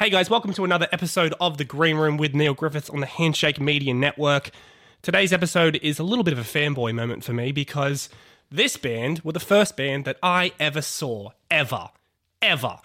Hey guys, welcome to another episode of The Green Room with Neil Griffiths on the Handshake Media Network. Today's episode is a little bit of a fanboy moment for me because this band were the first band that I ever saw, ever, ever.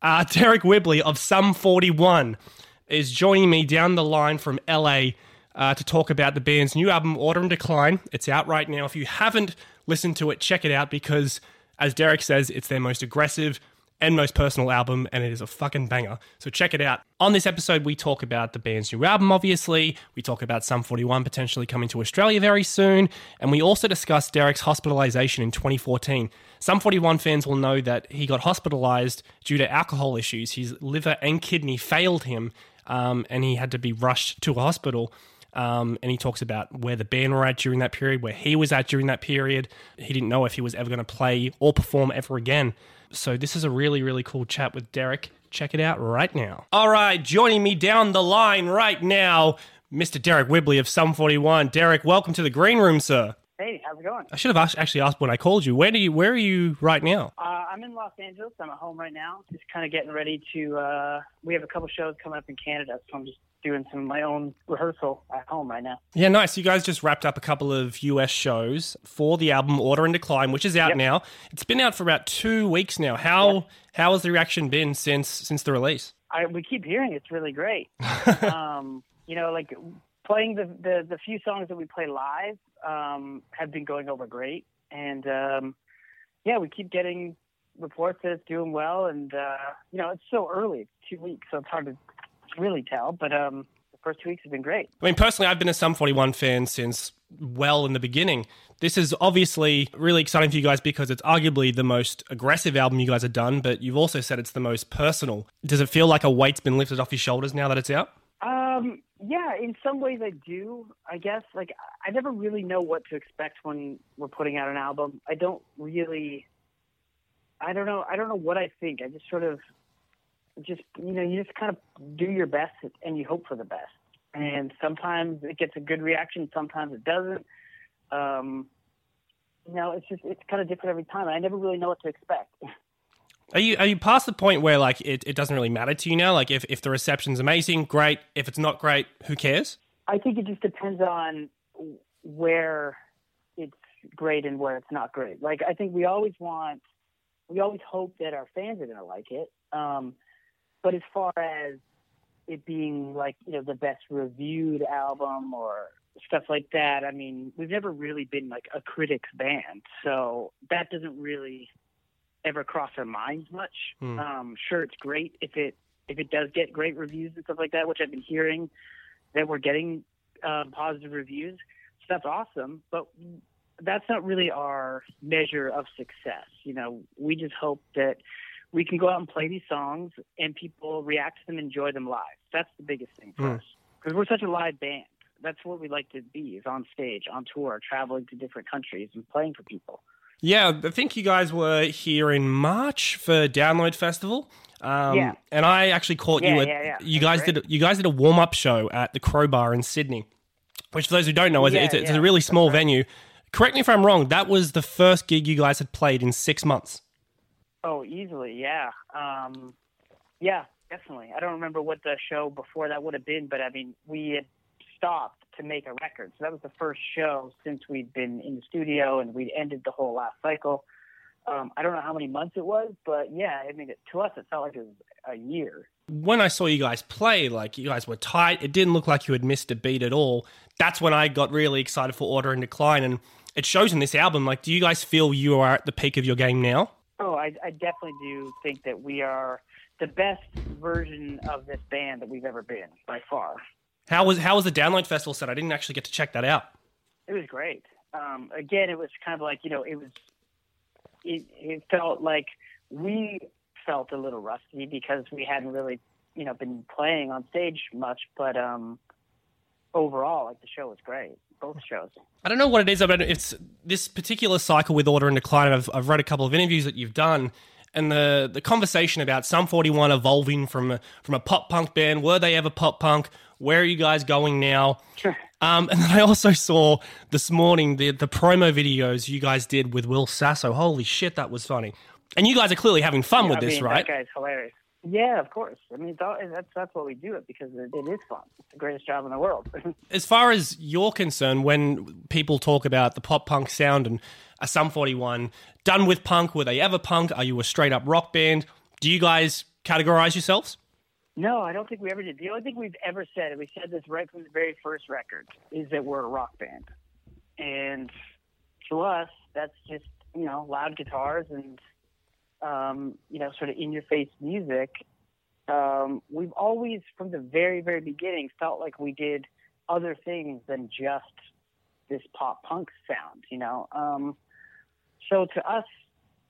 Uh, Deryck Whibley of Sum 41 is joining me down the line from LA uh, to talk about the band's new album, Order In Decline. It's out right now. If you haven't listened to it, check it out because, as Deryck says, it's their most aggressive, and most personal album, and it is a fucking banger. So check it out. On this episode, we talk about the band's new album, obviously. We talk about Sum 41 potentially coming to Australia very soon, and we also discuss Deryck's hospitalization in 2014. Sum 41 fans will know that he got hospitalized due to alcohol issues. His liver and kidney failed him, um, and he had to be rushed to a hospital. Um, and he talks about where the band were at during that period, where he was at during that period. He didn't know if he was ever going to play or perform ever again. So this is a really, really cool chat with Deryck. Check it out right now. All right, joining me down the line right now, Mr. Deryck Whibley of Sum 41. Deryck, welcome to the green room, sir. Hey, how's it going? I should have actually asked when I called you. Where do you? Where are you right now? Uh, I'm in Los Angeles. I'm at home right now, just kind of getting ready to. Uh, we have a couple shows coming up in Canada, so I'm just doing some of my own rehearsal at home right now. Yeah, nice. You guys just wrapped up a couple of US shows for the album Order In Decline, which is out yep. now. It's been out for about two weeks now. How yep. how has the reaction been since since the release? I, we keep hearing it's really great. um, you know, like playing the, the, the few songs that we play live um, have been going over great, and um, yeah, we keep getting reports that it's doing well. And uh, you know, it's so early, it's two weeks, so it's hard to really tell, but um, the first two weeks have been great. I mean, personally, I've been a Sum 41 fan since well in the beginning. This is obviously really exciting for you guys because it's arguably the most aggressive album you guys have done, but you've also said it's the most personal. Does it feel like a weight's been lifted off your shoulders now that it's out? Um, yeah, in some ways I do. I guess like I never really know what to expect when we're putting out an album. I don't really I don't know I don't know what I think. I just sort of just you know you just kind of do your best and you hope for the best. And sometimes it gets a good reaction sometimes it doesn't. Um, you know it's just it's kind of different every time. I never really know what to expect. Are you are you past the point where like it, it doesn't really matter to you now? Like if, if the reception's amazing great. If it's not great who cares? I think it just depends on where it's great and where it's not great. Like i think we always want we always hope that our fans are going to like it. Um, but as far as it being like, you know, the best reviewed album or stuff like that, I mean, we've never really been like a critics band. So that doesn't really ever cross our minds much. Mm. Um, sure, it's great if it if it does get great reviews and stuff like that, which I've been hearing that we're getting um, positive reviews. So that's awesome, but that's not really our measure of success. You know, we just hope that we can go out and play these songs and people react to them, enjoy them live. That's the biggest thing for mm. us because we're such a live band. That's what we like to be: is on stage, on tour, traveling to different countries and playing for people. Yeah, I think you guys were here in March for Download Festival. Um, yeah. And I actually caught yeah, you at yeah, yeah. you guys did you guys did a warm up show at the Crowbar in Sydney, which for those who don't know is it's, it's, a really small right. venue. Correct me if I'm wrong. That was the first gig you guys had played in six months. Oh, easily, yeah. Um, yeah, definitely. I don't remember what the show before that would have been, but I mean, we had stopped to make a record. So that was the first show since we'd been in the studio and we'd ended the whole last cycle. Um, I don't know how many months it was, but yeah, I mean, it, to us, it felt like it was a year. When I saw you guys play, like you guys were tight. It didn't look like you had missed a beat at all. That's when I got really excited for Order In Decline, and it shows in this album. Like, do you guys feel you are at the peak of your game now? Oh, I, I definitely do think that we are the best version of this band that we've ever been by far. How was how was the Download Festival set? I didn't actually get to check that out. It was great. Um, again, it was kind of like you know, it was. It, it felt like we felt a little rusty because we hadn't really, you know, been playing on stage much. But um, overall, like the show was great both shows. I don't know what it is about it's this particular cycle with Order In Decline. I've, I've read a couple of interviews that you've done, and the the conversation about Sum 41 evolving from a, from a pop punk band. Were they ever pop punk? Where are you guys going now? Sure. Um, and then I also saw this morning the the promo videos you guys did with Will Sasso. Holy shit, that was funny. And you guys are clearly having fun yeah, with I this, mean, right? That guy's hilarious. Yeah, of course. I mean, all, that's that's what we do it because it, it is fun. It's the greatest job in the world. as far as you're concerned, when people talk about the pop punk sound and a Sum 41 done with punk, were they ever punk? Are you a straight up rock band? Do you guys categorize yourselves? No, I don't think we ever did. The only thing we've ever said, and we said this right from the very first record, is that we're a rock band. And to us, that's just, you know, loud guitars and um, you know, sort of in your face music, um, we've always, from the very, very beginning, felt like we did other things than just this pop punk sound, you know? Um, so to us,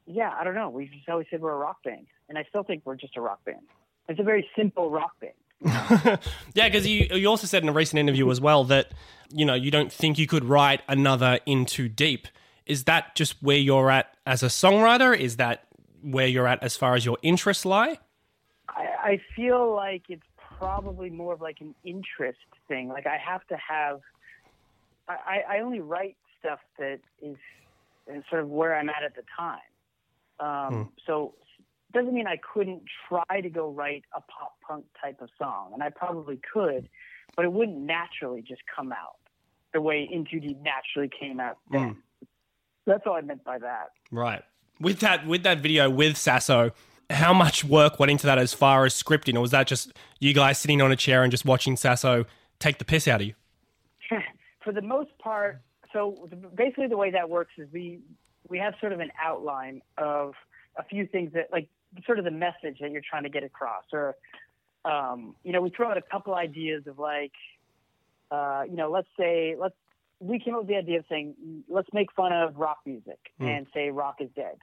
yeah, I don't know. We just always said we're a rock band, and I still think we're just a rock band. It's a very simple rock band. yeah, because you you also said in a recent interview as well that you know you don't think you could write another In Too Deep. Is that just where you're at as a songwriter? Is that where you're at as far as your interests lie? I, I feel like it's probably more of like an interest thing. Like I have to have, I, I only write stuff that is, is sort of where I'm at at the time. Um, hmm. So doesn't mean I couldn't try to go write a pop punk type of song, and I probably could, but it wouldn't naturally just come out the way In Too Deep naturally came out then. Mm. That's all I meant by that. Right with that with that video with Sasso, how much work went into that as far as scripting, or was that just you guys sitting on a chair and just watching Sasso take the piss out of you? For the most part, so basically the way that works is we we have sort of an outline of a few things that like sort of the message that you're trying to get across, or um, you know, we throw out a couple ideas of like, uh, you know, let's say let's we came up with the idea of saying let's make fun of rock music mm. and say rock is dead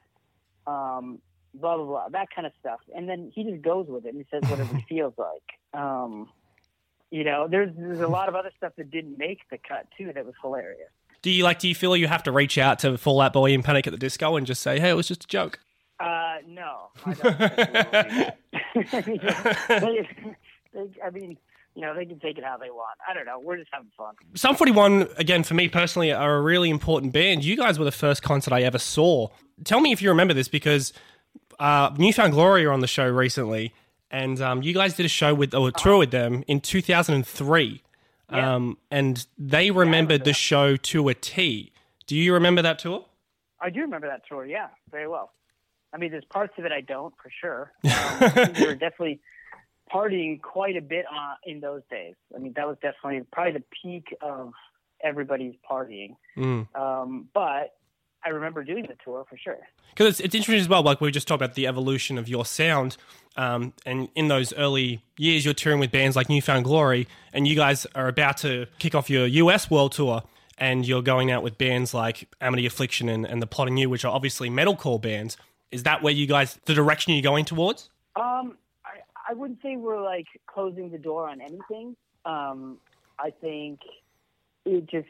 um, blah blah blah, that kind of stuff. And then he just goes with it and he says whatever he feels like. Um, you know, there's there's a lot of other stuff that didn't make the cut too that was hilarious. Do you like? Do you feel you have to reach out to Fall Out Boy and Panic at the Disco and just say, "Hey, it was just a joke"? Uh, no. I, I mean, you know, they can take it how they want. I don't know. We're just having fun. Sum 41, again, for me personally, are a really important band. You guys were the first concert I ever saw. Tell me if you remember this because uh, New Found Glory are on the show recently, and um, you guys did a show with, or a tour with them in 2003. Yeah. Um, and they remembered yeah, the show to a T. Do you remember that tour? I do remember that tour, yeah, very well. I mean, there's parts of it I don't, for sure. Um, we were definitely partying quite a bit uh, in those days. I mean, that was definitely probably the peak of everybody's partying. Mm. Um, but I remember doing the tour for sure. Because it's, it's interesting as well. Like we just talked about the evolution of your sound, um, and in those early years, you're touring with bands like New Found Glory, and you guys are about to kick off your US world tour, and you're going out with bands like Amity Affliction and, and the Plot in You, which are obviously metalcore bands. Is that where you guys the direction you're going towards? Um, I wouldn't say we're like closing the door on anything. Um, I think it just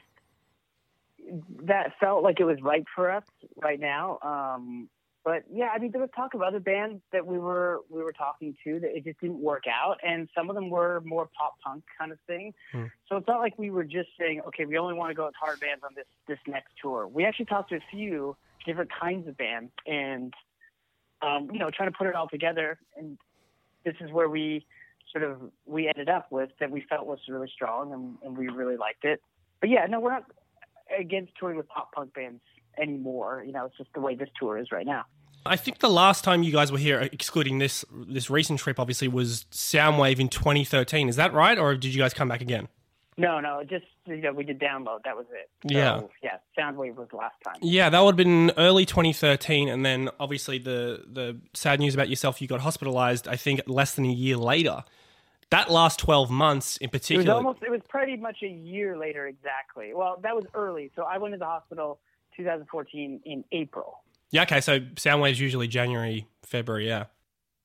that felt like it was right for us right now. Um, but yeah, I mean, there was talk of other bands that we were we were talking to that it just didn't work out, and some of them were more pop punk kind of thing. Hmm. So it's not like we were just saying, okay, we only want to go with hard bands on this this next tour. We actually talked to a few different kinds of bands, and um, you know, trying to put it all together and this is where we sort of we ended up with that we felt was really strong and, and we really liked it. But yeah, no, we're not against touring with pop punk bands anymore. You know, it's just the way this tour is right now. I think the last time you guys were here, excluding this this recent trip, obviously was Soundwave in 2013. Is that right, or did you guys come back again? No, no, just you know, we did download. That was it. So, yeah, yeah. Soundwave was last time. Yeah, that would have been early 2013, and then obviously the the sad news about yourself, you got hospitalized. I think less than a year later. That last 12 months in particular. It was almost. It was pretty much a year later, exactly. Well, that was early. So I went to the hospital 2014 in April. Yeah. Okay. So Soundwave's usually January, February. Yeah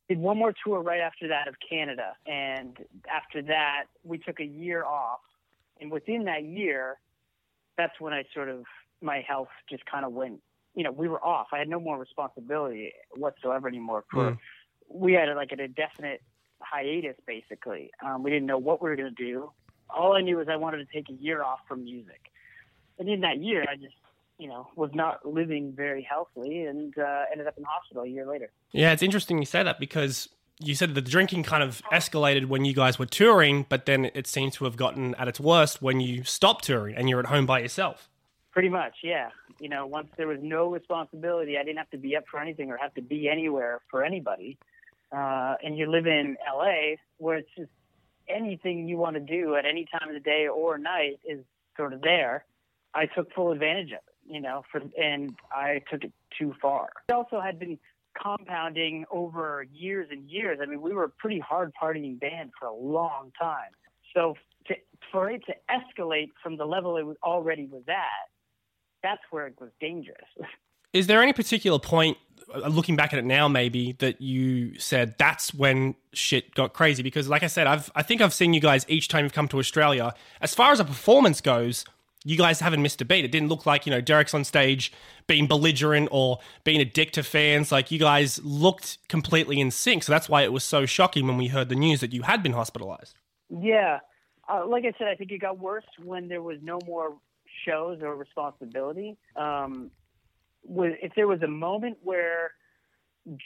did one more tour right after that of Canada, and after that we took a year off and within that year, that's when I sort of my health just kind of went. You know, we were off. I had no more responsibility whatsoever anymore. For mm. we had like an indefinite hiatus, basically. Um, we didn't know what we were going to do. All I knew was I wanted to take a year off from music, and in that year, I just you know, was not living very healthily and uh, ended up in hospital a year later. Yeah, it's interesting you say that because you said that the drinking kind of escalated when you guys were touring, but then it seems to have gotten at its worst when you stopped touring and you're at home by yourself. Pretty much, yeah. You know, once there was no responsibility, I didn't have to be up for anything or have to be anywhere for anybody. Uh, and you live in LA where it's just anything you want to do at any time of the day or night is sort of there. I took full advantage of it, you know, for, and I took it too far. I also had been compounding over years and years. I mean, we were a pretty hard partying band for a long time. So to, for it to escalate from the level it was already was at, that's where it was dangerous. Is there any particular point, uh, looking back at it now, maybe that you said that's when shit got crazy? Because, like I said, I've I think I've seen you guys each time you've come to Australia. As far as a performance goes, you guys haven't missed a beat. It didn't look like, you know, Deryck's on stage being belligerent or being a dick to fans. Like, you guys looked completely in sync. So that's why it was so shocking when we heard the news that you had been hospitalized. Yeah. Uh, like I said, I think it got worse when there was no more shows or responsibility. Um, if there was a moment where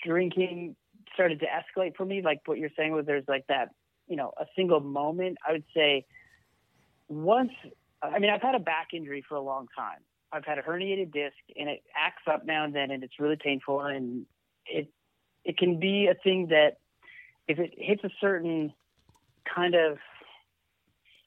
drinking started to escalate for me, like what you're saying was there's like that, you know, a single moment, I would say once I mean, I've had a back injury for a long time. I've had a herniated disc, and it acts up now and then, and it's really painful. And it it can be a thing that if it hits a certain kind of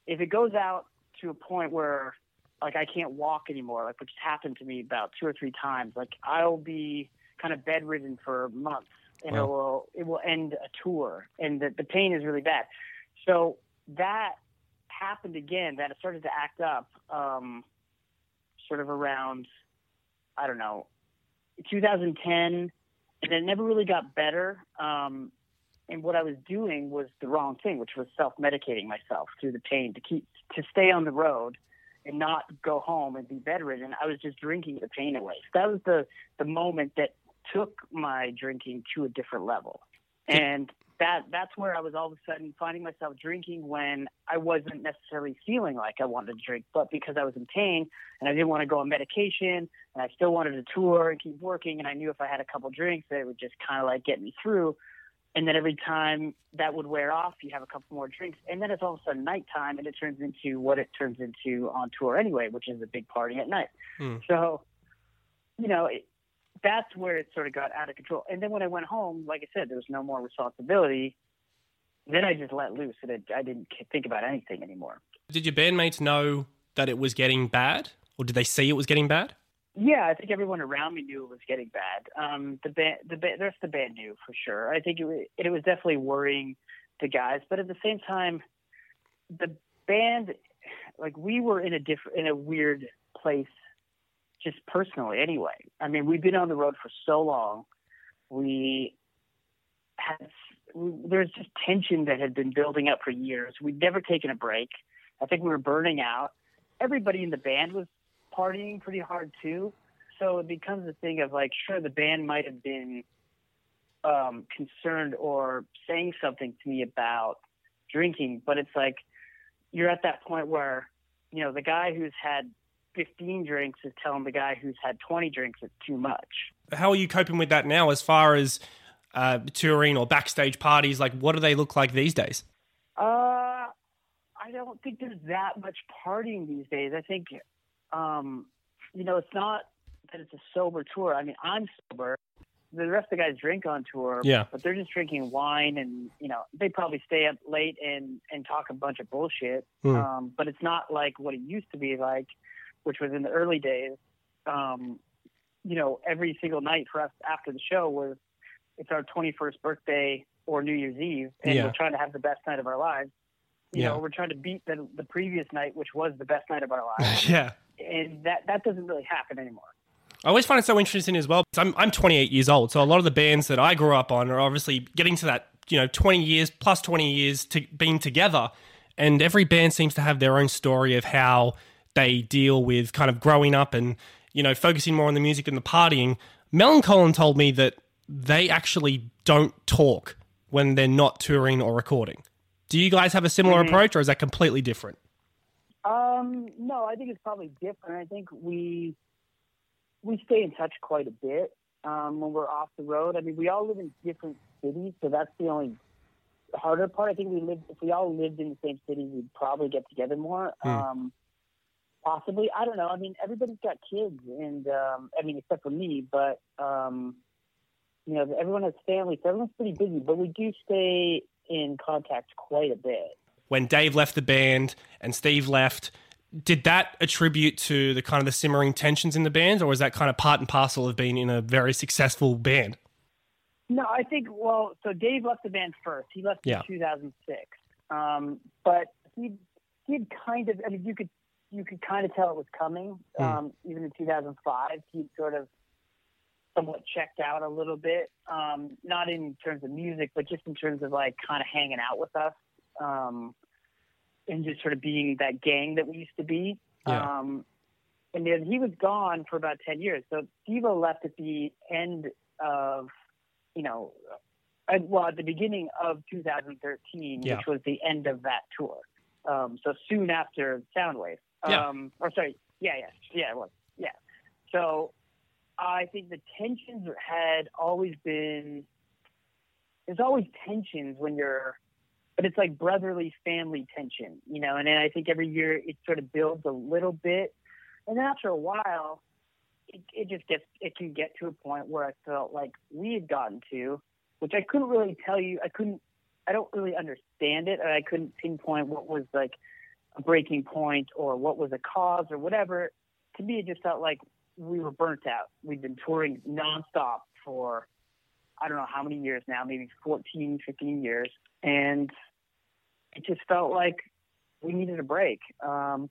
if it goes out to a point where like I can't walk anymore, like which happened to me about two or three times, like I'll be kind of bedridden for months, and wow. it will it will end a tour, and the the pain is really bad. So that happened again that it started to act up um, sort of around, I don't know, 2010, and it never really got better. Um, and what I was doing was the wrong thing, which was self-medicating myself through the pain to keep to stay on the road and not go home and be bedridden. I was just drinking the pain away. So that was the the moment that took my drinking to a different level. And that that's where I was all of a sudden finding myself drinking when I wasn't necessarily feeling like I wanted to drink, but because I was in pain and I didn't want to go on medication and I still wanted to tour and keep working and I knew if I had a couple drinks it would just kind of like get me through. And then every time that would wear off, you have a couple more drinks, and then it's all of a sudden nighttime, and it turns into what it turns into on tour anyway, which is a big party at night. Hmm. So, you know, it, that's where it sort of got out of control. And then when I went home, like I said, there was no more responsibility. Then I just let loose, and I didn't think about anything anymore. Did your bandmates know that it was getting bad, or did they see it was getting bad? Yeah, I think everyone around me knew it was getting bad. Um, the band, the band, the rest of the band knew for sure. I think it, it was definitely worrying the guys, but at the same time, the band, like we were in a different, in a weird place just personally anyway. I mean, we've been on the road for so long. We had there's just tension that had been building up for years. We'd never taken a break. I think we were burning out. Everybody in the band was partying pretty hard too. So it becomes a thing of like, sure, the band might have been um, concerned or saying something to me about drinking, but it's like you're at that point where, you know, the guy who's had 15 drinks is telling the guy who's had 20 drinks it's too much. How are you coping with that now as far as uh, touring or backstage parties? Like, what do they look like these days? Uh, I don't think there's that much partying these days. I think, um, you know, it's not that it's a sober tour. I mean, I'm sober. The rest of the guys drink on tour, yeah. but they're just drinking wine, and you know they probably stay up late and and talk a bunch of bullshit. Mm. Um, but it's not like what it used to be like which was in the early days, um, you know, every single night for us after the show was it's our 21st birthday or New Year's Eve, and yeah. we're trying to have the best night of our lives. You yeah. know, we're trying to beat the, the previous night, which was the best night of our lives. yeah. And that, that doesn't really happen anymore. I always find it so interesting as well. I'm, I'm 28 years old, so a lot of the bands that I grew up on are obviously getting to that, you know, 20 years plus 20 years to being together. And every band seems to have their own story of how they deal with kind of growing up and you know focusing more on the music and the partying. Millencolin told me that they actually don't talk when they're not touring or recording. Do you guys have a similar mm-hmm. approach, or is that completely different? Um, no, I think it's probably different. I think we we stay in touch quite a bit um, when we're off the road. I mean, we all live in different cities, so that's the only harder part. I think we lived if we all lived in the same city, we'd probably get together more. Hmm. Um, possibly, I don't know. I mean, everybody's got kids, and um, I mean, except for me, but um, you know, everyone has families, so everyone's pretty busy. But we do stay in contact quite a bit. When Dave left the band and Steve left, did that attribute to the kind of the simmering tensions in the band, or was that kind of part and parcel of being in a very successful band? No, I think well, so Dave left the band first. He left Yeah. in 2006, um, but he he had kind of. I mean, you could you could kind of tell it was coming. Hmm. Um, even in 2005, he sort of somewhat checked out a little bit. Um, not in terms of music, but just in terms of like kind of hanging out with us, um, and just sort of being that gang that we used to be. Yeah. Um, and then he was gone for about 10 years. So Stevo left at the end of you know, uh, well, at the beginning of 2013, Yeah. which was the end of that tour. Um, so soon after Soundwave. Yeah. Um, or sorry, yeah, yeah, yeah, it was, yeah. So I think the tensions had always been. There's always tensions when you're, but it's like brotherly family tension, you know. And then I think every year it sort of builds a little bit, and then after a while, it, it just gets it can get to a point where I felt like we had gotten to, which I couldn't really tell you. I couldn't. I don't really understand it, and I couldn't pinpoint what was like a breaking point or what was a cause or whatever. To me, it just felt like we were burnt out. We'd been touring nonstop for I don't know how many years now, maybe 14, 15 years, and it just felt like we needed a break. Um,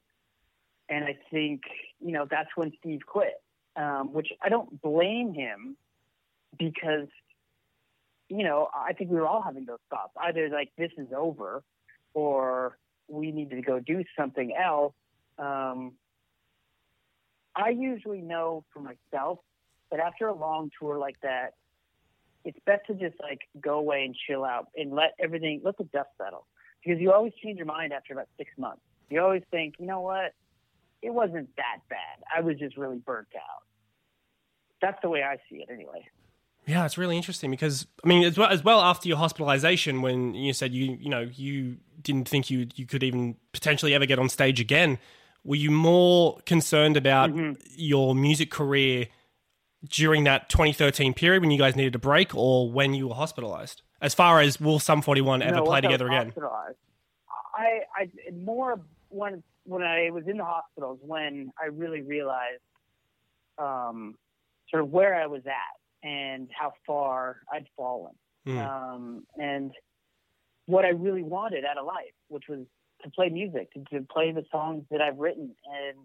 and I think you know that's when Steve quit um, which I don't blame him because, you know, I think we were all having those thoughts. Either like this is over, or we need to go do something else. Um, I usually know for myself that after a long tour like that, it's best to just like go away and chill out and let everything let the dust settle because you always change your mind after about six months. You always think, you know what, it wasn't that bad. I was just really burnt out. That's the way I see it, anyway. Yeah, it's really interesting because I mean, as well as well after your hospitalization, when you said you you know you didn't think you you could even potentially ever get on stage again, were you more concerned about your music career during that 2013 period when you guys needed a break, or when you were hospitalized? As far as will Sum 41 ever No, play together again? I, I more when when I was in the hospitals when I really realized um, sort of where I was at and how far I'd fallen, Hmm. um, and what I really wanted out of life, which was to play music, to, to play the songs that I've written, and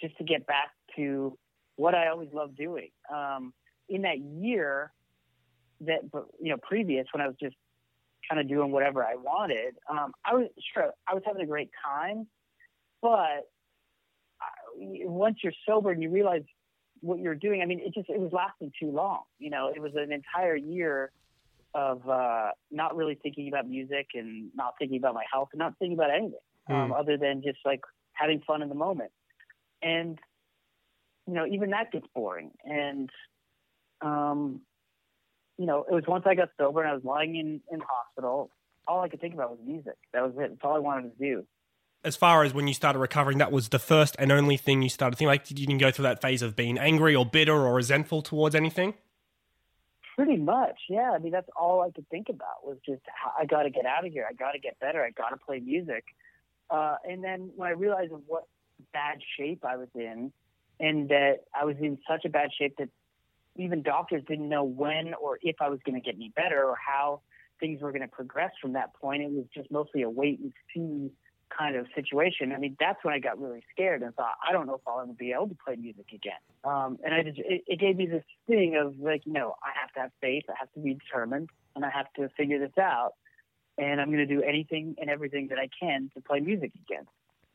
just to get back to what I always loved doing. Um, in that year, that you know, previous when I was just kind of doing whatever I wanted. Um, I was sure I was having a great time, but I, once you're sober and you realize what you're doing, I mean, it just it was lasting too long. You know, it was an entire year of uh, not really thinking about music and not thinking about my health and not thinking about anything um, Mm. other than just like having fun in the moment. And you know, even that gets boring. And um, you know, it was once I got sober and I was lying in in hospital. All I could think about was music. That was it. That's all I wanted to do. As far as when you started recovering, that was the first and only thing you started thinking. Like, you didn't go through that phase of being angry or bitter or resentful towards anything? Pretty much, yeah. I mean, that's all I could think about was just I got to get out of here. I got to get better. I got to play music. Uh, and then when I realized what bad shape I was in, and that I was in such a bad shape that even doctors didn't know when or if I was going to get any better or how things were going to progress from that point. It was just mostly a wait and see kind of situation. I mean, that's when I got really scared and thought, I don't know if I'll ever be able to play music again. Um, and I just, it, it gave me this thing of like, you know, I have to have faith, I have to be determined, and I have to figure this out. And I'm going to do anything and everything that I can to play music again.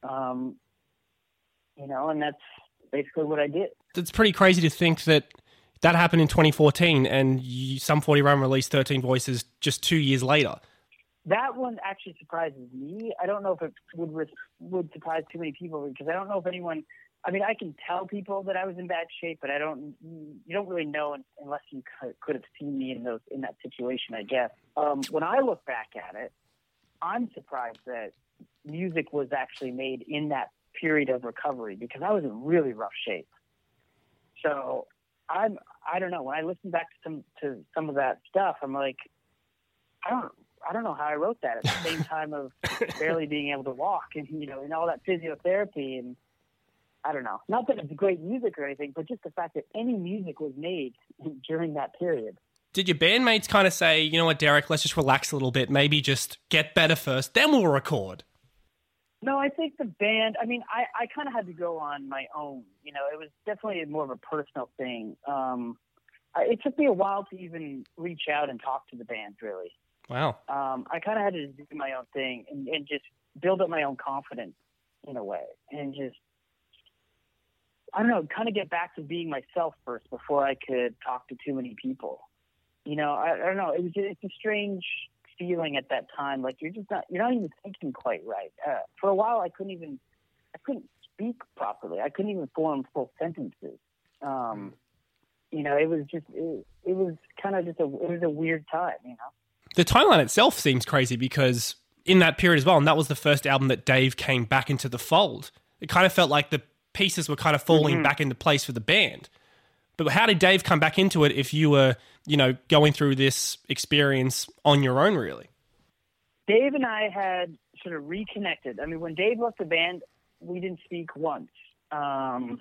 Um, you know, and that's basically what I did. It's pretty crazy to think that that happened in 2014 and you, Sum 41 released 13 Voices just two years later. That one actually surprises me. I don't know if it would would surprise too many people because I don't know if anyone I mean, I can tell people that I was in bad shape, but I don't. You don't really know unless you could have seen me in those in that situation. I guess. Um, when I look back at it, I'm surprised that music was actually made in that period of recovery because I was in really rough shape. So I'm. I don't know. When I listen back to some to some of that stuff, I'm like, I don't. I don't know how I wrote that at the same time of barely being able to walk and you know and all that physiotherapy and I don't know. Not that it's great music or anything, but just the fact that any music was made during that period. Did your bandmates kind of say, you know what, Deryck, let's just relax a little bit, maybe just get better first, then we'll record? No, I think the band, I mean, I, I kind of had to go on my own. You know, it was definitely more of a personal thing. Um, it took me a while to even reach out and talk to the band, really. Wow. Um, I kind of had to do my own thing and, and just build up my own confidence in a way and just I don't know, kind of get back to being myself first before I could talk to too many people. You know, I, I don't know. It was it's a strange feeling at that time. Like you're just not you're not even thinking quite right. Uh, for a while, I couldn't even I couldn't speak properly. I couldn't even form full sentences. Um, you know, it was just it, it was kind of just a it was a weird time. You know, the timeline itself seems crazy because in that period as well, and that was the first album that Dave came back into the fold. It kind of felt like the pieces were kind of falling mm-hmm. back into place for the band. But how did Dave come back into it if you were, you know, going through this experience on your own, really? Dave and I had sort of reconnected. I mean, when Dave left the band, we didn't speak once. Um,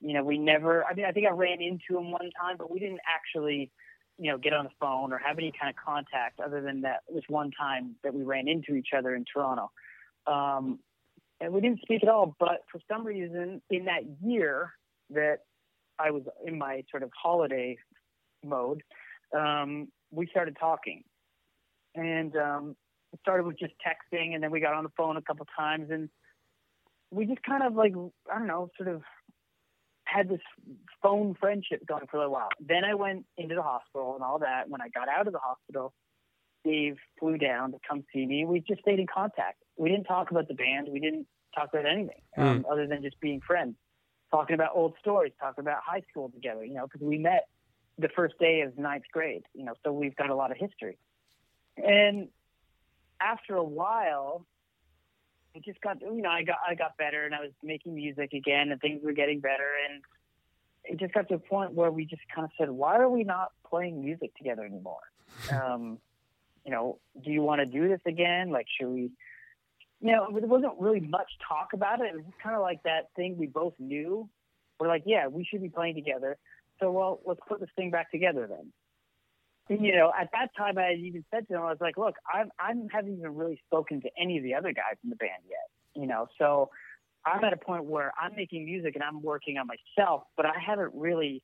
you know, we never, I mean, I think I ran into him one time, but we didn't actually, you know, get on the phone or have any kind of contact other than that this one time that we ran into each other in Toronto. Um, and we didn't speak at all. But for some reason, in that year that I was in my sort of holiday mode, um, we started talking, and um, it started with just texting, and then we got on the phone a couple times, and we just kind of like I don't know, sort of had this phone friendship going for a little while. Then I went into the hospital and all that. When I got out of the hospital, Dave flew down to come see me. We just stayed in contact. We didn't talk about the band. We didn't talk about anything um, mm. other than just being friends, talking about old stories, talking about high school together. You know, because we met the first day of ninth grade. You know, so we've got a lot of history. And after a while, it just got you know I got I got better and I was making music again and things were getting better and it just got to a point where we just kind of said why are we not playing music together anymore um, you know do you want to do this again like should we you know, there wasn't really much talk about it. It was kind of like that thing we both knew. We're like, yeah, we should be playing together. So, well, let's put this thing back together then. You know, at that time, I had even said to him, I was like, look, I'm, I haven't even really spoken to any of the other guys in the band yet, you know, so I'm at a point where I'm making music and I'm working on myself, but I haven't really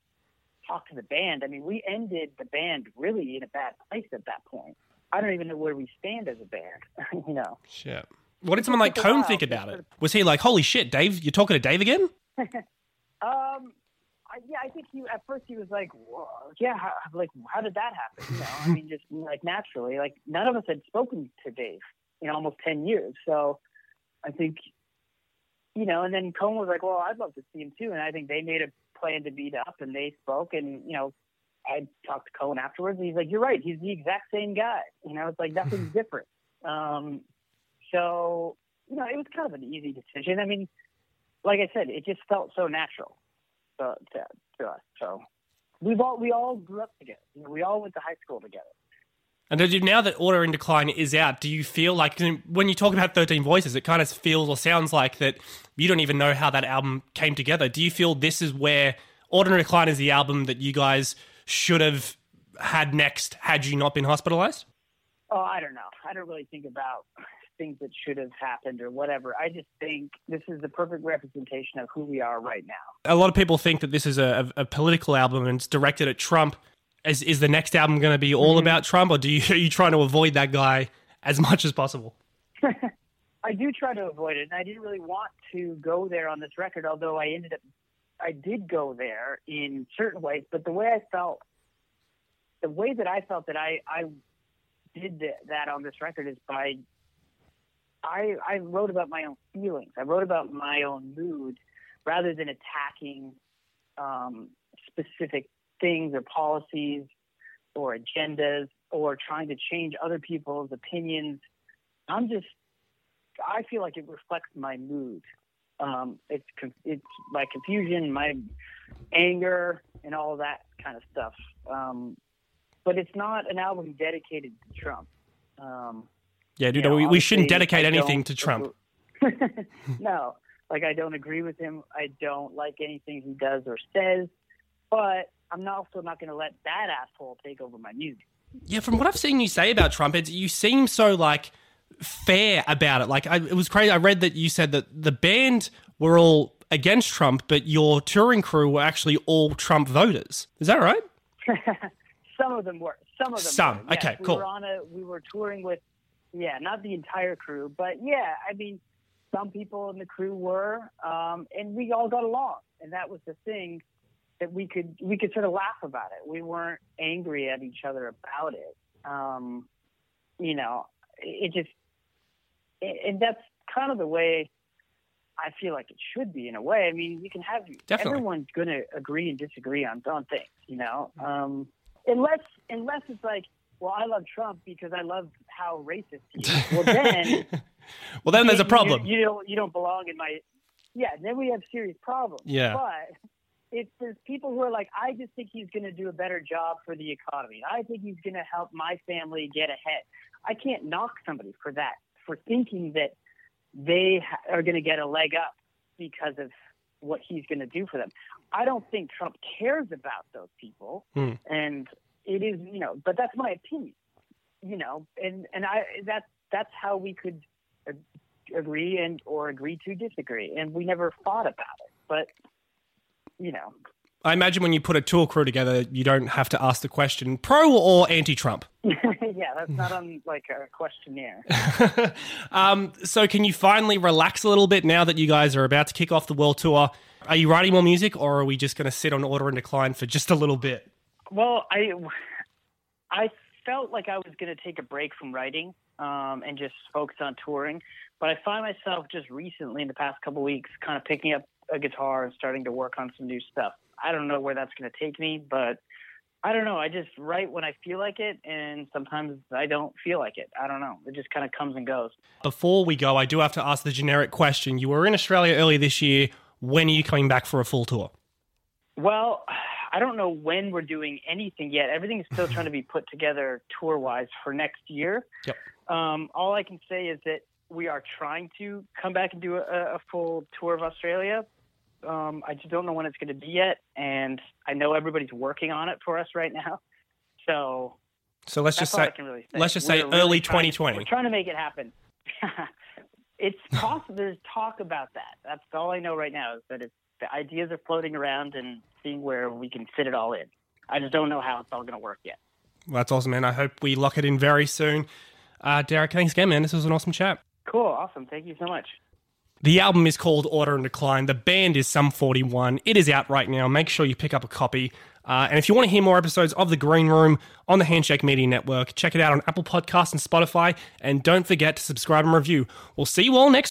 talked to the band. I mean, we ended the band really in a bad place at that point. I don't even know where we stand as a band, you know. Shit. What did someone like Cone think about it? Was he like, "Holy shit, Dave, you're talking to Dave again"? um, I, yeah, I think he at first he was like, Whoa, "Yeah, how, like how did that happen?" You know, I mean, just like naturally, like none of us had spoken to Dave in almost ten years, so I think, you know, and then Cone was like, "Well, I'd love to see him too," and I think they made a plan to meet up, and they spoke, and you know, I talked to Cone afterwards, and he's like, "You're right, he's the exact same guy." You know, it's like nothing's different. Um, so, you know, it was kind of an easy decision. I mean, like I said, it just felt so natural to, to, to us. So we've all we all grew up together. You know, we all went to high school together. And you, now that Order in Decline is out, do you feel like when you talk about 13 Voices, it kind of feels or sounds like that you don't even know how that album came together. Do you feel this is where Order in Decline is the album that you guys should have had next had you not been hospitalized? Oh, I don't know. I don't really think about things that should have happened or whatever. I just think this is the perfect representation of who we are right now. A lot of people think that this is a, a political album and it's directed at Trump. Is, is the next album going to be all mm-hmm. about Trump, or do you, are you trying to avoid that guy as much as possible? I do try to avoid it, and I didn't really want to go there on this record, although I ended up, I did go there in certain ways, but the way I felt, the way that I felt that I, I did that on this record is by I, I wrote about my own feelings. I wrote about my own mood rather than attacking um, specific things or policies or agendas or trying to change other people's opinions. I'm just, I feel like it reflects my mood. Um, it's it's my confusion, my anger, and all that kind of stuff. Um, but it's not an album dedicated to Trump. Um, yeah, dude, you know, we, we shouldn't dedicate anything to Trump. no, like I don't agree with him. I don't like anything he does or says. But I'm not, also not going to let that asshole take over my music. Yeah, from what I've seen you say about Trump, it's, you seem so like fair about it. Like I, it was crazy. I read that you said that the band were all against Trump, but your touring crew were actually all Trump voters. Is that right? Some of them were. Some of them. Some. Were. Yes, Okay, we cool. Were on a, we were touring with, yeah, not the entire crew, but yeah. I mean, some people in the crew were, um, and we all got along, and that was the thing that we could we could sort of laugh about it. We weren't angry at each other about it. Um, you know, it just, and that's kind of the way I feel like it should be in a way. I mean, you can have Definitely. everyone's going to agree and disagree on on things, you know. Um, unless unless it's like, well, I love Trump because I love how racist he is. Well, then well, then there's a problem. You, you don't you don't belong in my. Yeah, then we have serious problems. Yeah. But if there's people who are like, I just think he's going to do a better job for the economy. I think he's going to help my family get ahead. I can't knock somebody for that, for thinking that they are going to get a leg up because of what he's going to do for them. I don't think Trump cares about those people, Hmm. and it is, you know, but that's my opinion, you know, and and I that's that's how we could agree and or agree to disagree, and we never fought about it, but you know, I imagine when you put a tour crew together, you don't have to ask the question pro or anti Trump. yeah, that's not on like a questionnaire. um, so, can you finally relax a little bit now that you guys are about to kick off the world tour? Are you writing more music, or are we just going to sit on Order In Decline for just a little bit? Well, I I felt like I was going to take a break from writing um, and just focus on touring, but I find myself just recently in the past couple weeks kind of picking up a guitar and starting to work on some new stuff. I don't know where that's going to take me, but I don't know. I just write when I feel like it, and sometimes I don't feel like it. I don't know. It just kind of comes and goes. Before we go, I do have to ask the generic question. You were in Australia earlier this year. When are you coming back for a full tour? Well, I don't know when we're doing anything yet. Everything is still trying to be put together tour wise for next year. Yep. Um, all I can say is that we are trying to come back and do a, a full tour of Australia. Um, I just don't know when it's going to be yet, and I know everybody's working on it for us right now. So So let's just say really say. let's just say We're really early trying- 2020. We're trying to make it happen. it's possible. There's talk about that. That's all I know right now is that it's, the ideas are floating around and seeing where we can fit it all in. I just don't know how it's all going to work yet. Well, that's awesome, man. I hope we lock it in very soon. Uh, Deryck, thanks again, man. This was an awesome chat. Cool. Awesome. Thank you so much. The album is called Order In Decline. The band is Sum 41. It is out right now. Make sure you pick up a copy. Uh, and if you want to hear more episodes of The Green Room on the Handshake Media Network, check it out on Apple Podcasts and Spotify. And don't forget to subscribe and review. We'll see you all next